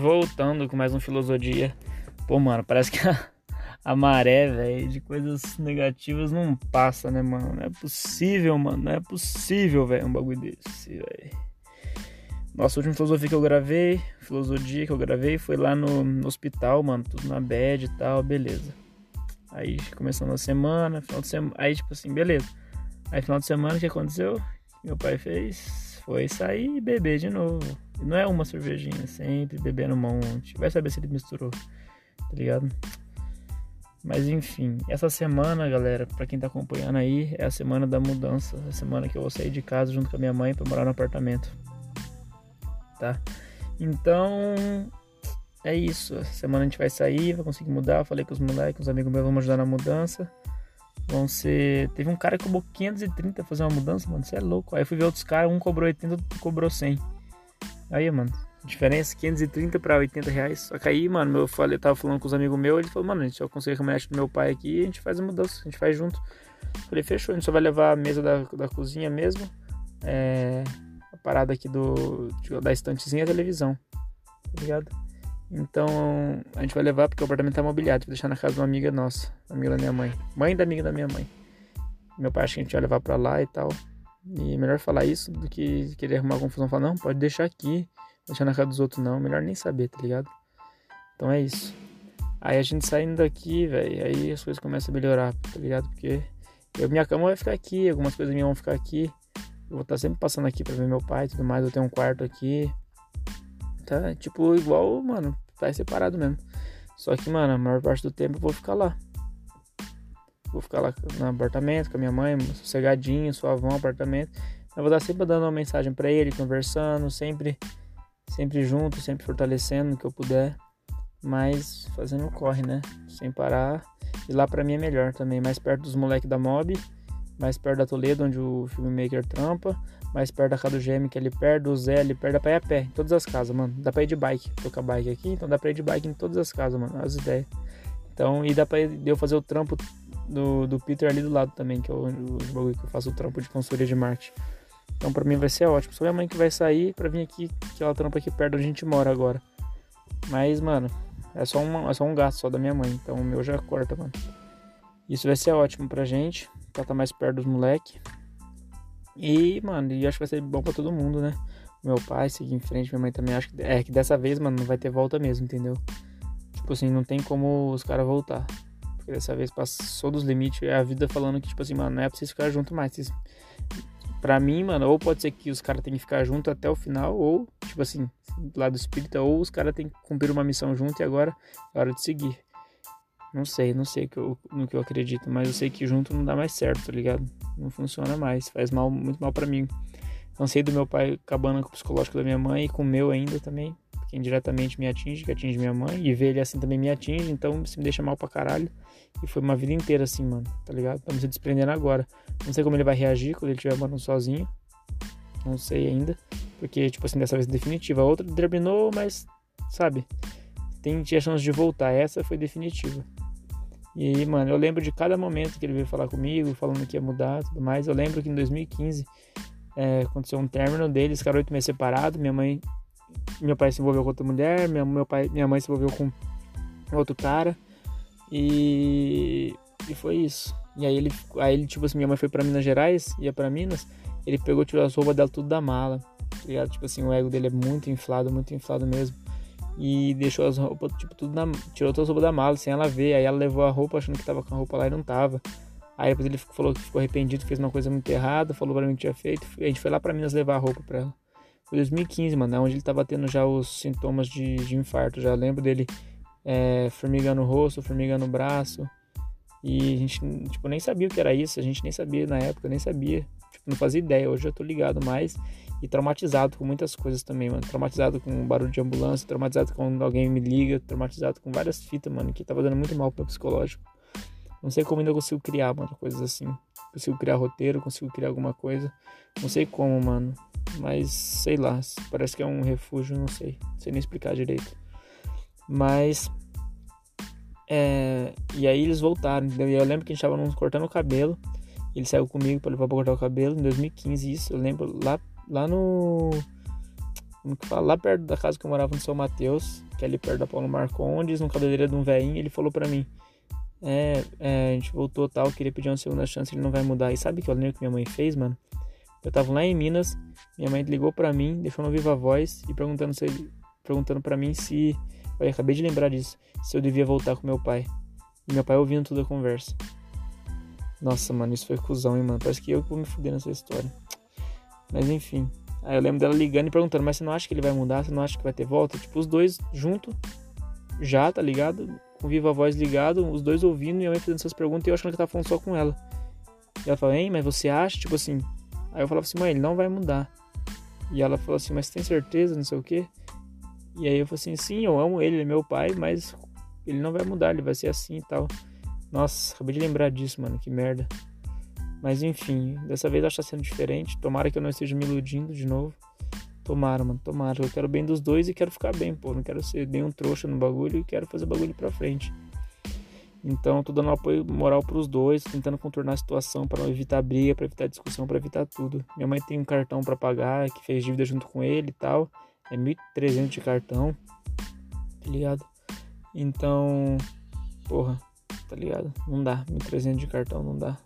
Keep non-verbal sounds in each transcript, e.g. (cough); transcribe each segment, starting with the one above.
voltando com mais um Filosofia. Pô, mano, parece que (laughs) a, a maré, velho, de coisas negativas não passa, né, mano? Não é possível, mano. Não é possível, velho, um bagulho desse, velho. Nossa última filosofia que eu gravei, filosofia que eu gravei, foi lá no, no hospital, mano, tudo na bed e tal, beleza. Aí começando a semana, final de semana, aí tipo assim, beleza. Aí final de semana o que aconteceu? Meu pai fez foi sair e beber de novo. Não é uma cervejinha, sempre bebendo um monte. Vai saber se ele misturou, tá ligado? Mas enfim, essa semana, galera, para quem tá acompanhando aí, é a semana da mudança, a semana que eu vou sair de casa junto com a minha mãe para morar no apartamento. Tá? Então, é isso. Essa semana a gente vai sair, vai conseguir mudar. falei com os moleques, os amigos meus vão ajudar na mudança. Vão ser. Teve um cara que cobrou 530 pra fazer uma mudança, mano. Você é louco. Aí fui ver outros caras, um cobrou 80, outro cobrou 100. Aí, mano. Diferença 530 pra 80 reais. Só que aí, mano, eu falei, tava falando com os amigos meus, ele falou, mano, a gente só consegue a caminhonete do meu pai aqui e a gente faz a mudança, a gente faz junto. Falei, fechou, a gente só vai levar a mesa da, da cozinha mesmo. É, a parada aqui do. Da estantezinha e a televisão. Tá ligado? Então a gente vai levar porque o apartamento tá mobiliado. Vou deixar na casa de uma amiga nossa, amiga da minha mãe. Mãe da amiga da minha mãe. Meu pai acha que a gente vai levar pra lá e tal. E melhor falar isso do que querer arrumar confusão. Falar, não, pode deixar aqui. Deixar na casa dos outros não. Melhor nem saber, tá ligado? Então é isso. Aí a gente saindo daqui, velho, aí as coisas começam a melhorar, tá ligado? Porque eu, minha cama vai ficar aqui, algumas coisas minhas vão ficar aqui. Eu vou estar tá sempre passando aqui pra ver meu pai e tudo mais. Eu tenho um quarto aqui tá? Tipo, igual, mano, tá separado mesmo. Só que, mano, a maior parte do tempo eu vou ficar lá. Vou ficar lá no apartamento com a minha mãe, sossegadinho, suavão, apartamento. Eu vou dar sempre dando uma mensagem para ele, conversando, sempre, sempre junto, sempre fortalecendo o que eu puder. Mas fazendo corre, né? Sem parar. E lá pra mim é melhor também, mais perto dos moleques da Mob, mais perto da Toledo, onde o filmmaker trampa mais perto da casa do GM, que é ali perto, do Zé ali perto, dá pra ir a pé, em todas as casas, mano. Dá pra ir de bike, a bike aqui, então dá pra ir de bike em todas as casas, mano, as ideias. Então, e dá pra eu fazer o trampo do, do Peter ali do lado também, que é o, bagulho que eu faço o trampo de consultoria de marketing. Então, pra mim vai ser ótimo. Só minha mãe que vai sair pra vir aqui, que ela trampa aqui perto onde a gente mora agora. Mas, mano, é só, uma, é só um gasto só da minha mãe, então o meu já corta, mano. Isso vai ser ótimo pra gente, pra estar tá mais perto dos moleques. E, mano, e acho que vai ser bom pra todo mundo, né? Meu pai seguir em frente, minha mãe também. Acho que é que dessa vez, mano, não vai ter volta mesmo, entendeu? Tipo assim, não tem como os caras voltar. Porque dessa vez passou dos limites. É a vida falando que, tipo assim, mano, não é pra vocês ficar junto mais. Vocês... Pra mim, mano, ou pode ser que os caras tenham que ficar junto até o final, ou, tipo assim, do lado espírita, ou os caras têm que cumprir uma missão junto e agora é hora de seguir. Não sei, não sei no que eu acredito, mas eu sei que junto não dá mais certo, tá ligado? Não funciona mais, faz mal, muito mal para mim. Cansei do meu pai acabando com o psicológico da minha mãe e com o meu ainda também, que indiretamente me atinge, que atinge minha mãe, e ver ele assim também me atinge, então isso me deixa mal pra caralho. E foi uma vida inteira assim, mano, tá ligado? Estamos se desprendendo agora. Não sei como ele vai reagir quando ele estiver morando sozinho. Não sei ainda. Porque, tipo assim, dessa vez é definitiva. A outra terminou, mas, sabe? Tem, tinha chance de voltar. Essa foi definitiva. E, mano, eu lembro de cada momento que ele veio falar comigo, falando que ia mudar e tudo mais. Eu lembro que em 2015 é, aconteceu um término deles, ficaram oito meses separados. Minha mãe, meu pai se envolveu com outra mulher, minha, meu pai, minha mãe se envolveu com outro cara. E, e foi isso. E aí ele, aí ele, tipo assim, minha mãe foi pra Minas Gerais, ia pra Minas, ele pegou, tirou as roupas dela tudo da mala. Tá ligado? Tipo assim, o ego dele é muito inflado, muito inflado mesmo e deixou as roupas, tipo, tudo na. Tirou todas as roupas da mala sem ela ver. Aí ela levou a roupa achando que tava com a roupa lá e não tava. Aí depois ele falou que ficou arrependido, fez uma coisa muito errada, falou pra mim que tinha feito. A gente foi lá pra Minas levar a roupa pra ela. Foi 2015, mano, é onde ele tava tendo já os sintomas de, de infarto. Já lembro dele é, formiga no rosto, formiga no braço. E a gente, tipo, nem sabia o que era isso. A gente nem sabia na época, nem sabia. Tipo, não fazia ideia. Hoje eu tô ligado mais e traumatizado com muitas coisas também, mano. Traumatizado com barulho de ambulância, traumatizado quando alguém me liga, traumatizado com várias fitas, mano, que tava dando muito mal pro psicológico. Não sei como ainda consigo criar, mano, coisas assim. Consigo criar roteiro, consigo criar alguma coisa. Não sei como, mano. Mas sei lá, parece que é um refúgio, não sei. Não sei nem explicar direito. Mas. É, e aí eles voltaram, entendeu? E eu lembro que a gente tava cortando o cabelo. Ele saiu comigo para levar pra cortar o cabelo em 2015, isso. Eu lembro lá lá no. como que fala, lá perto da casa que eu morava no São Mateus, que é ali perto da Paulo Marcondes, no cabeleireiro de um velhinho, ele falou pra mim, é, é, a gente voltou tal, queria pedir uma segunda chance, ele não vai mudar. E sabe que o que minha mãe fez, mano? Eu tava lá em Minas, minha mãe ligou pra mim, deixou no viva voz e perguntando se perguntando pra mim se, eu acabei de lembrar disso, se eu devia voltar com meu pai. E meu pai ouvindo toda a conversa. Nossa, mano, isso foi cuzão, hein, mano? Parece que eu que vou me fuder nessa história. Mas enfim. Aí eu lembro dela ligando e perguntando, mas você não acha que ele vai mudar? Você não acha que vai ter volta? Tipo, os dois junto, já, tá ligado? Com viva voz ligado, os dois ouvindo e minha mãe fazendo essas perguntas e eu achando que eu tava falando só com ela. E ela falou, hein, mas você acha? Tipo assim. Aí eu falava assim, mãe, ele não vai mudar. E ela falou assim, mas tem certeza? Não sei o quê. E aí eu falei assim, sim, eu amo ele, ele é meu pai, mas ele não vai mudar, ele vai ser assim e tal. Nossa, acabei de lembrar disso, mano, que merda. Mas enfim, dessa vez acho que tá sendo diferente. Tomara que eu não esteja me iludindo de novo. Tomara, mano, tomara. Eu quero bem dos dois e quero ficar bem, pô. Não quero ser nenhum trouxa no bagulho e quero fazer bagulho pra frente. Então, tô dando apoio moral pros dois, tentando contornar a situação para evitar briga, para evitar discussão, para evitar tudo. Minha mãe tem um cartão para pagar, que fez dívida junto com ele e tal. É 1.300 de cartão, tá ligado? Então, porra, tá ligado? Não dá, 1.300 de cartão não dá.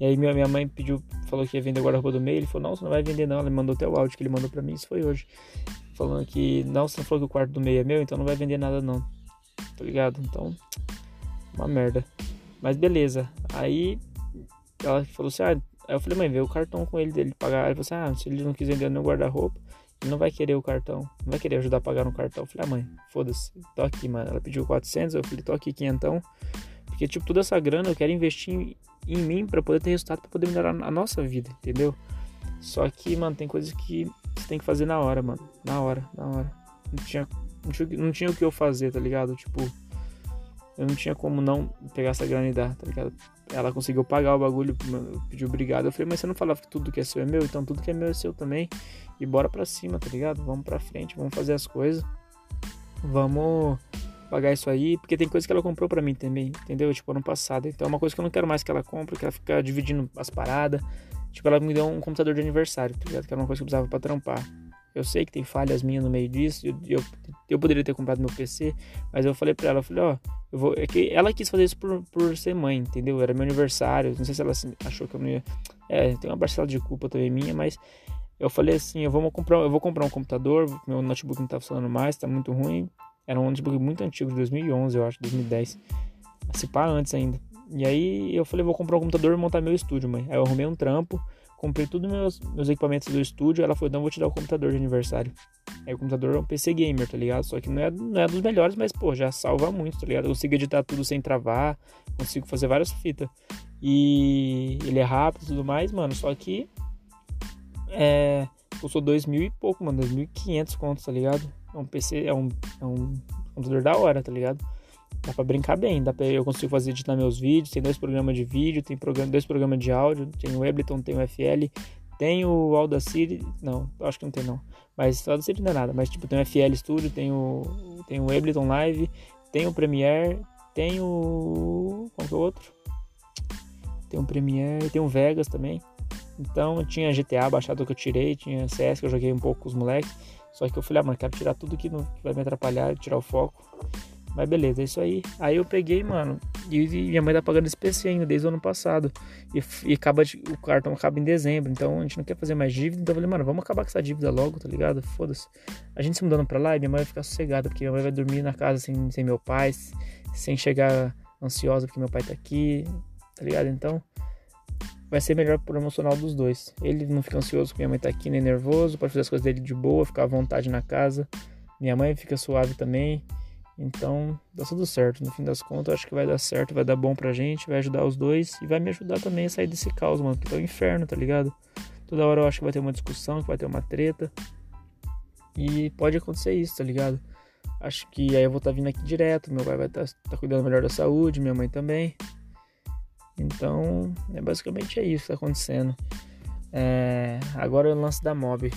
E aí minha, mãe pediu, falou que ia vender guarda-roupa do meio, ele falou, não, você não vai vender não, ele mandou até o áudio que ele mandou pra mim, isso foi hoje. Falando que, não, você não falou que o quarto do meio é meu, então não vai vender nada não. Tá ligado? Então, uma merda. Mas beleza. Aí ela falou assim, ah, aí eu falei, mãe, vê o cartão com ele dele pagar. Ele falou assim, ah, se ele não quiser vender meu guarda-roupa, ele não vai querer o cartão, não vai querer ajudar a pagar no cartão. Eu falei, ah, mãe, foda-se, tô aqui, mano. Ela pediu 400, eu falei, tô aqui, quinhentão. Porque, tipo, toda essa grana eu quero investir em, em mim para poder ter resultado, para poder melhorar a nossa vida, entendeu? Só que, mano, tem coisas que você tem que fazer na hora, mano. Na hora, na hora. Não tinha, não tinha, não tinha o que eu fazer, tá ligado? Tipo, eu não tinha como não pegar essa grana e dar, tá ligado? Ela conseguiu pagar o bagulho, pediu obrigado. Eu falei, mas você não falava que tudo que é seu é meu? Então tudo que é meu é seu também. E bora pra cima, tá ligado? Vamos pra frente, vamos fazer as coisas. Vamos pagar isso aí, porque tem coisa que ela comprou para mim também, entendeu? Tipo, ano passado. Então é uma coisa que eu não quero mais que ela compre, que ela fica dividindo as paradas. Tipo, ela me deu um computador de aniversário, tá ligado? Que era uma coisa que eu precisava pra trampar. Eu sei que tem falhas minhas no meio disso. Eu, eu, eu poderia ter comprado meu PC, mas eu falei pra ela, eu falei, ó, eu vou. É que ela quis fazer isso por, por ser mãe, entendeu? Era meu aniversário. Não sei se ela achou que eu não ia. É, tem uma parcela de culpa também minha, mas eu falei assim, eu vou comprar, eu vou comprar um computador, meu notebook não tá funcionando mais, tá muito ruim. Era um notebook muito antigo, de 2011, eu acho, 2010. Se pá antes ainda. E aí eu falei, vou comprar um computador e montar meu estúdio, mãe. Aí eu arrumei um trampo, comprei tudo meus, meus equipamentos do estúdio. Ela falou, não, vou te dar o computador de aniversário. Aí o computador é um PC gamer, tá ligado? Só que não é, não é dos melhores, mas, pô, já salva muito, tá ligado? Eu consigo editar tudo sem travar, consigo fazer várias fitas. E ele é rápido e tudo mais, mano. Só que. É. Custou dois mil e pouco, mano. Dois mil e quinhentos contos, tá ligado? É um PC, é um, é um computador da hora, tá ligado? Dá pra brincar bem, dá pra, eu consigo fazer editar meus vídeos, tem dois programas de vídeo, tem programa, dois programas de áudio, tem o Ableton, tem o FL, tem o Audacity, não, acho que não tem não, mas o Audacity não é nada, mas tipo, tem o FL Studio, tem o, tem o Ableton Live, tem o Premiere, tem o, qual que é o outro? Tem o Premiere, tem o Vegas também, então tinha GTA baixado que eu tirei, tinha CS que eu joguei um pouco com os moleques, só que eu falei, ah, mano, quero tirar tudo que, não, que vai me atrapalhar, tirar o foco. Mas beleza, é isso aí. Aí eu peguei, mano, e, e minha mãe tá pagando esse PC ainda desde o ano passado. E, e acaba de, o cartão acaba em dezembro, então a gente não quer fazer mais dívida. Então eu falei, mano, vamos acabar com essa dívida logo, tá ligado? Foda-se. A gente se mudando pra lá e minha mãe vai ficar sossegada, porque minha mãe vai dormir na casa sem, sem meu pai, sem chegar ansiosa porque meu pai tá aqui, tá ligado? Então vai ser melhor pro emocional dos dois. Ele não fica ansioso porque minha mãe tá aqui, nem nervoso, pode fazer as coisas dele de boa, ficar à vontade na casa. Minha mãe fica suave também. Então, dá tudo certo. No fim das contas, acho que vai dar certo, vai dar bom pra gente, vai ajudar os dois e vai me ajudar também a sair desse caos, mano, que tá um inferno, tá ligado? Toda hora eu acho que vai ter uma discussão, que vai ter uma treta. E pode acontecer isso, tá ligado? Acho que aí eu vou estar tá vindo aqui direto, meu pai vai estar tá, tá cuidando melhor da saúde, minha mãe também. Então, é basicamente é isso que tá acontecendo. É, agora é o lance da mob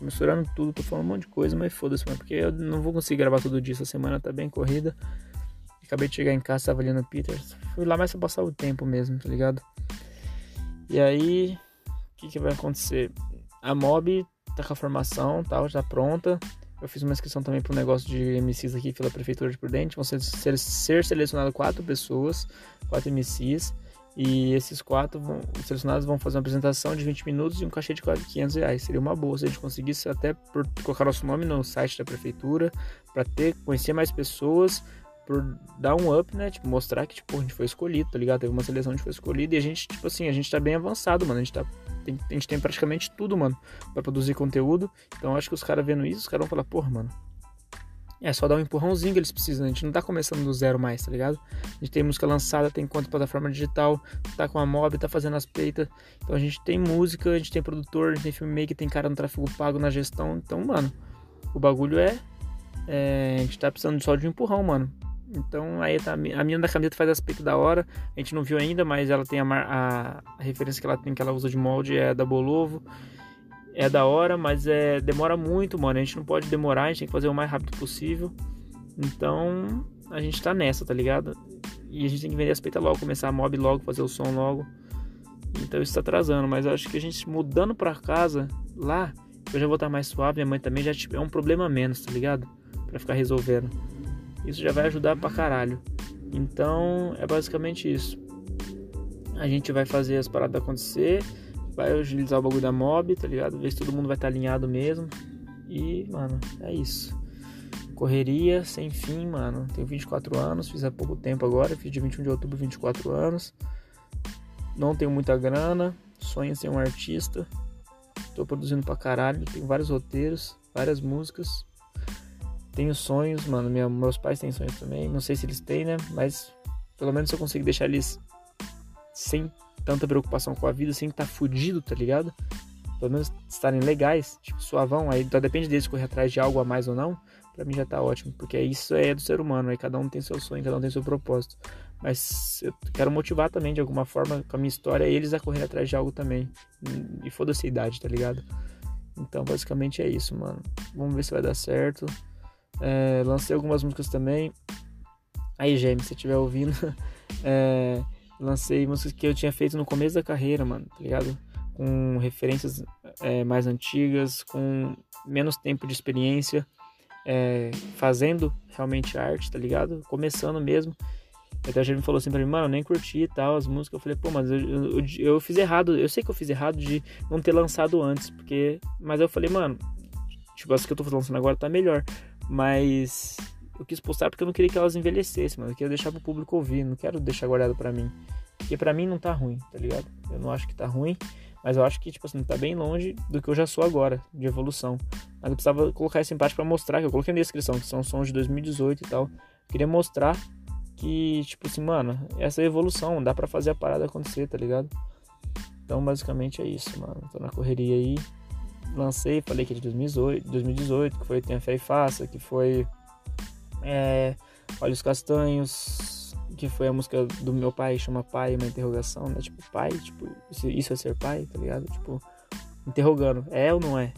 misturando tudo, tô falando um monte de coisa, mas foda-se, porque eu não vou conseguir gravar todo dia, essa semana tá bem corrida. Acabei de chegar em casa, tava no Peters. Fui lá mais pra passar o tempo mesmo, tá ligado? E aí, o que, que vai acontecer? A mob tá com a formação, tal, já tá pronta. Eu fiz uma inscrição também para negócio de MCs aqui pela Prefeitura de Prudente. Vão ser, ser, ser quatro pessoas, quatro MCs. E esses quatro vão, os selecionados vão fazer uma apresentação de 20 minutos e um cachê de quase 500 reais. Seria uma boa se a gente conseguisse até por colocar nosso nome no site da prefeitura, para ter, conhecer mais pessoas, por dar um up, né? Tipo, mostrar que, tipo, a gente foi escolhido, tá ligado? Teve uma seleção, a gente foi escolhido e a gente, tipo assim, a gente tá bem avançado, mano. A gente tá. Tem, a gente tem praticamente tudo, mano, pra produzir conteúdo. Então acho que os caras vendo isso, os caras vão falar, porra, mano. É só dar um empurrãozinho que eles precisam. A gente não tá começando do zero mais, tá ligado? A gente tem música lançada, tem conta plataforma digital, tá com a mob, tá fazendo as peitas. Então a gente tem música, a gente tem produtor, a gente tem filmmaker, tem cara no tráfego pago na gestão. Então, mano, o bagulho é. é a gente tá precisando só de um empurrão, mano. Então aí tá, a menina da camiseta faz aspecto da hora. A gente não viu ainda, mas ela tem a, a, a, referência que ela tem que ela usa de molde é da Bolovo. É da hora, mas é demora muito, mano. A gente não pode demorar, a gente tem que fazer o mais rápido possível. Então a gente tá nessa, tá ligado? E a gente tem que vender as peitas logo, começar a mob logo, fazer o som logo. Então isso tá atrasando, mas eu acho que a gente mudando pra casa lá, eu já vou estar tá mais suave. Minha mãe também já tipo, é um problema menos, tá ligado? Pra ficar resolvendo. Isso já vai ajudar pra caralho. Então é basicamente isso. A gente vai fazer as paradas acontecer, vai agilizar o bagulho da mob, tá ligado? Ver se todo mundo vai estar tá alinhado mesmo. E, mano, é isso. Correria sem fim, mano. Tenho 24 anos, fiz há pouco tempo agora, fiz de 21 de outubro 24 anos. Não tenho muita grana, sonho em ser um artista. Tô produzindo pra caralho, tenho vários roteiros, várias músicas tenho sonhos, mano. Minha, meus pais têm sonhos também. Não sei se eles têm, né? Mas pelo menos eu consigo deixar eles sem tanta preocupação com a vida, sem estar tá fudido, tá ligado? Pelo menos estarem legais, tipo, suavão. Aí então depende deles correr atrás de algo a mais ou não. Pra mim já tá ótimo, porque isso é do ser humano. Aí cada um tem seu sonho, cada um tem seu propósito. Mas eu quero motivar também, de alguma forma, com a minha história, eles a correr atrás de algo também. E foda-se a idade, tá ligado? Então, basicamente é isso, mano. Vamos ver se vai dar certo. É, lancei algumas músicas também. Aí, James, se você estiver ouvindo, (laughs) é, lancei músicas que eu tinha feito no começo da carreira, mano, tá ligado? Com referências é, mais antigas, com menos tempo de experiência, é, fazendo realmente arte, tá ligado? Começando mesmo. Até a gente falou assim pra mim, mano, eu nem curti e tal as músicas. Eu falei, pô, mas eu, eu, eu, fiz errado. Eu sei que eu fiz errado de não ter lançado antes, porque. Mas eu falei, mano, tipo, as que eu tô lançando agora tá melhor. Mas eu quis postar porque eu não queria que elas envelhecessem, mano. Eu queria deixar pro público ouvir, não quero deixar guardado pra mim. Porque pra mim não tá ruim, tá ligado? Eu não acho que tá ruim, mas eu acho que, tipo assim, tá bem longe do que eu já sou agora, de evolução. Mas eu precisava colocar isso em parte pra mostrar, que eu coloquei na descrição, que são sons de 2018 e tal. Eu queria mostrar que, tipo assim, mano, essa é evolução, dá pra fazer a parada acontecer, tá ligado? Então, basicamente é isso, mano. Tô na correria aí lancei, falei que é de 2018, 2018 que foi Tenha Fé e Faça, que foi é, Olhos Castanhos, que foi a música do meu pai, chama Pai, uma interrogação, né? Tipo, pai, tipo, isso é ser pai, tá ligado? Tipo, interrogando, é ou não é?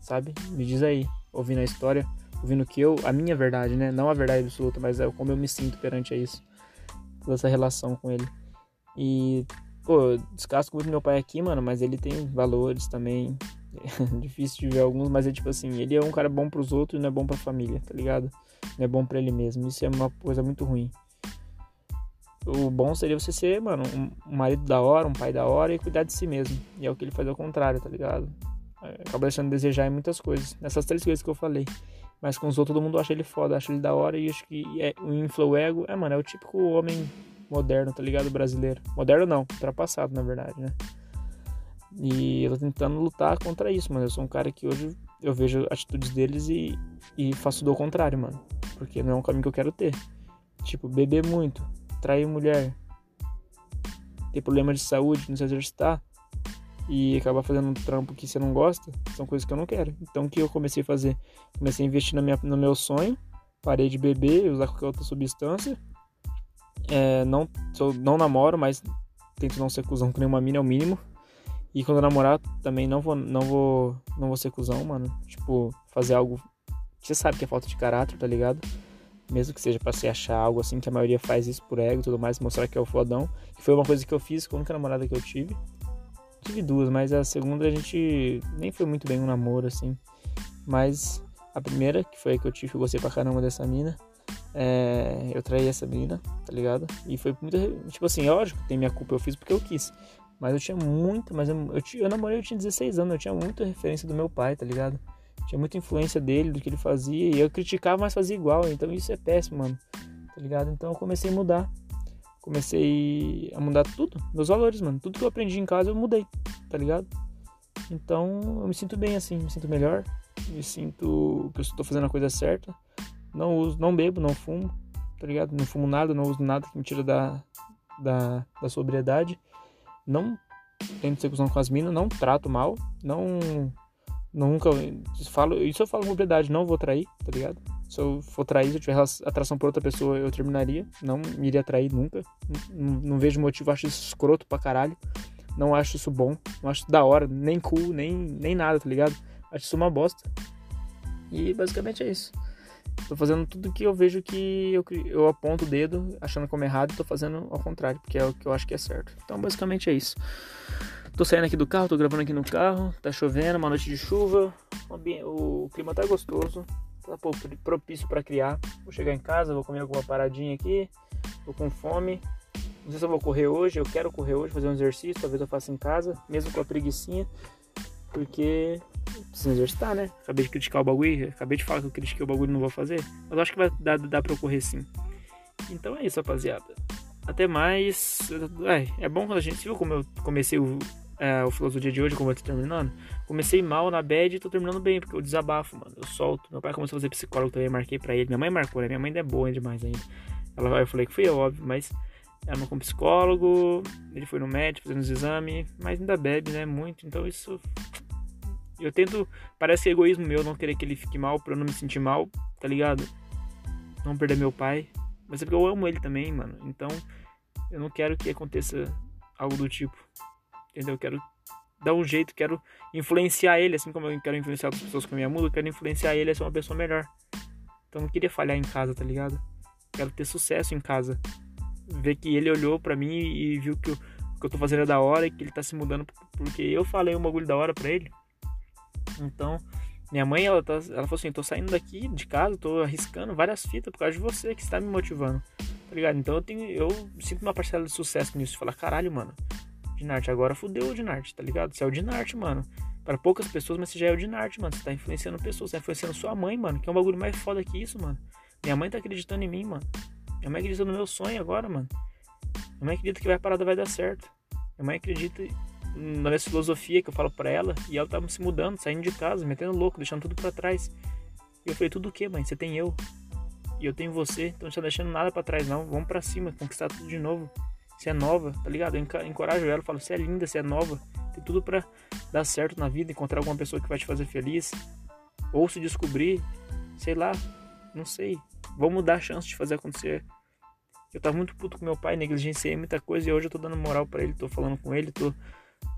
Sabe? Me diz aí, ouvindo a história, ouvindo que eu, a minha verdade, né? Não a verdade absoluta, mas é como eu me sinto perante a isso, toda essa relação com ele. E, pô, descasco muito meu pai aqui, mano, mas ele tem valores também, (laughs) difícil de ver alguns, mas é tipo assim, ele é um cara bom pros outros e não é bom pra família, tá ligado? Não é bom pra ele mesmo. Isso é uma coisa muito ruim. O bom seria você ser, mano, um marido da hora, um pai da hora e cuidar de si mesmo. E é o que ele faz ao contrário, tá ligado? É, acaba deixando de desejar em muitas coisas. Nessas três coisas que eu falei. Mas com os outros todo mundo acha ele foda, acha ele da hora e acho que é, o ego, é, mano, é o típico homem moderno, tá ligado? Brasileiro. Moderno não, ultrapassado, na verdade, né? E eu tô tentando lutar contra isso, mano. Eu sou um cara que hoje eu vejo atitudes deles e, e faço do contrário, mano. Porque não é um caminho que eu quero ter. Tipo, beber muito, trair mulher, ter problema de saúde, não se exercitar e acabar fazendo um trampo que você não gosta, são coisas que eu não quero. Então o que eu comecei a fazer? Comecei a investir na minha, no meu sonho, parei de beber, usar qualquer outra substância. É, não, sou, não namoro, mas tento não ser cuzão com nenhuma mina, é o mínimo. E quando eu namorar, também não vou, não vou, não vou ser cuzão, mano. Tipo, fazer algo que você sabe que é falta de caráter, tá ligado? Mesmo que seja pra se achar algo assim, que a maioria faz isso por ego e tudo mais, mostrar que é o fodão. Que foi uma coisa que eu fiz com a única namorada que eu tive. tive duas, mas a segunda a gente nem foi muito bem um namoro, assim. Mas a primeira, que foi a que eu tive, eu gostei pra caramba dessa mina. É, eu traí essa menina, tá ligado? E foi muito. Tipo assim, lógico que tem minha culpa, eu fiz porque eu quis. Mas eu tinha muito. Mas eu, eu, eu namorei, eu tinha 16 anos, eu tinha muita referência do meu pai, tá ligado? Tinha muita influência dele, do que ele fazia. E eu criticava, mas fazia igual. Então isso é péssimo, mano. Tá ligado? Então eu comecei a mudar. Comecei a mudar tudo. Meus valores, mano. Tudo que eu aprendi em casa eu mudei, tá ligado? Então eu me sinto bem assim, me sinto melhor. Me sinto que eu estou fazendo a coisa certa. Não uso, não bebo, não fumo, tá ligado? Não fumo nada, não uso nada que me tira da, da, da sobriedade. Não tenho discussão com as minas, não trato mal, não nunca falo, isso eu falo com propriedade, não vou trair, tá ligado? Se eu for trair, se eu tiver atração por outra pessoa, eu terminaria, não me iria trair nunca. Não, não vejo motivo, acho isso escroto pra caralho. Não acho isso bom, não acho da hora, nem cool, nem, nem nada, tá ligado? Acho isso uma bosta. E basicamente é isso. Tô fazendo tudo que eu vejo que eu, eu aponto o dedo achando como errado e tô fazendo ao contrário, porque é o que eu acho que é certo. Então, basicamente é isso. Tô saindo aqui do carro, tô gravando aqui no carro, tá chovendo, uma noite de chuva, o clima tá gostoso, tá propício para criar. Vou chegar em casa, vou comer alguma paradinha aqui, tô com fome. Não sei se eu vou correr hoje, eu quero correr hoje, fazer um exercício, talvez eu faça em casa, mesmo com a preguiçinha, porque preciso exercitar, né? Acabei de criticar o bagulho, acabei de falar que eu critiquei o bagulho e não vou fazer. Mas acho que vai dar, dar pra eu correr sim. Então é isso, rapaziada. Até mais. É, é bom quando a gente. viu como eu comecei o, é, o filosofia de hoje, como eu tô terminando? Comecei mal na bad e tô terminando bem, porque eu desabafo, mano. Eu solto. Meu pai começou a fazer psicólogo também, marquei pra ele. Minha mãe marcou, né? Minha mãe ainda é boa demais ainda. Ela, eu falei que fui eu, óbvio, mas ela marcou um psicólogo, ele foi no médico fazendo os exames, mas ainda bebe, né? Muito. Então isso eu tento. Parece egoísmo meu não querer que ele fique mal pra eu não me sentir mal, tá ligado? Não perder meu pai. Mas é porque eu amo ele também, mano. Então eu não quero que aconteça algo do tipo. Entendeu? Eu quero dar um jeito, quero influenciar ele, assim como eu quero influenciar outras pessoas com a minha música, eu quero influenciar ele a ser uma pessoa melhor. Então eu não queria falhar em casa, tá ligado? Quero ter sucesso em casa. Ver que ele olhou para mim e viu que o que eu tô fazendo é da hora e que ele tá se mudando porque eu falei um bagulho da hora pra ele. Então, minha mãe, ela, tá, ela falou assim: tô saindo daqui de casa, tô arriscando várias fitas por causa de você que está me motivando. Tá ligado? Então eu tenho, eu sinto uma parcela de sucesso nisso. Falar, caralho, mano, Dinarte, agora fudeu o Dinarte, tá ligado? Você é o Dinarte, mano. Para poucas pessoas, mas você já é o Dinarte, mano. Você tá influenciando pessoas, você tá influenciando sua mãe, mano. Que é um bagulho mais foda que isso, mano. Minha mãe tá acreditando em mim, mano. Minha mãe acredita no meu sonho agora, mano. Minha mãe acredita que vai a parada vai dar certo. Minha mãe acredita na minha filosofia que eu falo para ela e ela tava se mudando, saindo de casa, metendo louco, deixando tudo para trás. E eu falei, tudo o que, mãe? Você tem eu. E eu tenho você, então não tá deixando nada para trás não. Vamos para cima, conquistar tudo de novo. Você é nova, tá ligado? Eu encorajo ela, falo, você é linda, você é nova. Tem tudo para dar certo na vida, encontrar alguma pessoa que vai te fazer feliz. Ou se descobrir, sei lá, não sei. Vamos dar a chance de fazer acontecer. Eu tava muito puto com meu pai, negligenciei muita coisa e hoje eu tô dando moral para ele, tô falando com ele, tô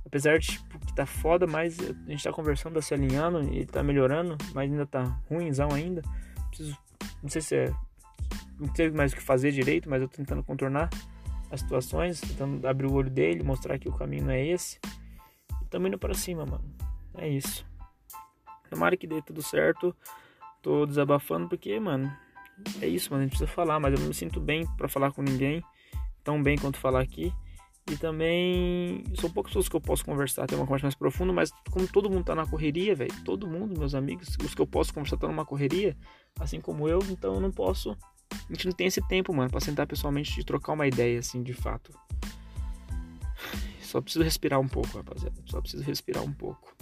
Apesar de tipo, que tá foda, mas a gente tá conversando, tá se alinhando e tá melhorando, mas ainda tá ruimzão ainda. Preciso, não sei se é. Não sei mais o que fazer direito, mas eu tô tentando contornar as situações, tentando abrir o olho dele, mostrar que o caminho é esse. E tamo indo pra cima, mano. É isso. Tomara que dê tudo certo. Tô desabafando porque, mano, é isso, mano. A gente precisa falar, mas eu não me sinto bem para falar com ninguém. Tão bem quanto falar aqui. E também são poucas pessoas que eu posso conversar, ter uma conversa mais profunda, mas como todo mundo tá na correria, velho, todo mundo, meus amigos, os que eu posso conversar estão numa correria, assim como eu, então eu não posso. A gente não tem esse tempo, mano, pra sentar pessoalmente e trocar uma ideia, assim, de fato. Só preciso respirar um pouco, rapaziada. Só preciso respirar um pouco.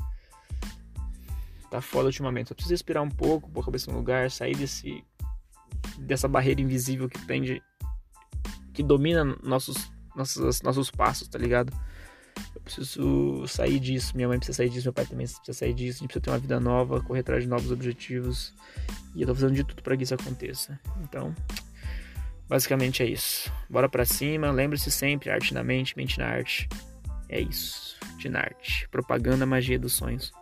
Tá foda ultimamente. Só preciso respirar um pouco, pôr a cabeça no lugar, sair desse. dessa barreira invisível que prende. que domina nossos nossos, nossos passos, tá ligado? Eu preciso sair disso, minha mãe precisa sair disso, meu pai também precisa sair disso, a gente precisa ter uma vida nova, correr atrás de novos objetivos. E eu tô fazendo de tudo para que isso aconteça. Então, basicamente é isso. Bora pra cima, lembre-se sempre, arte na mente, mente na arte. É isso. De arte. Propaganda, magia dos sonhos.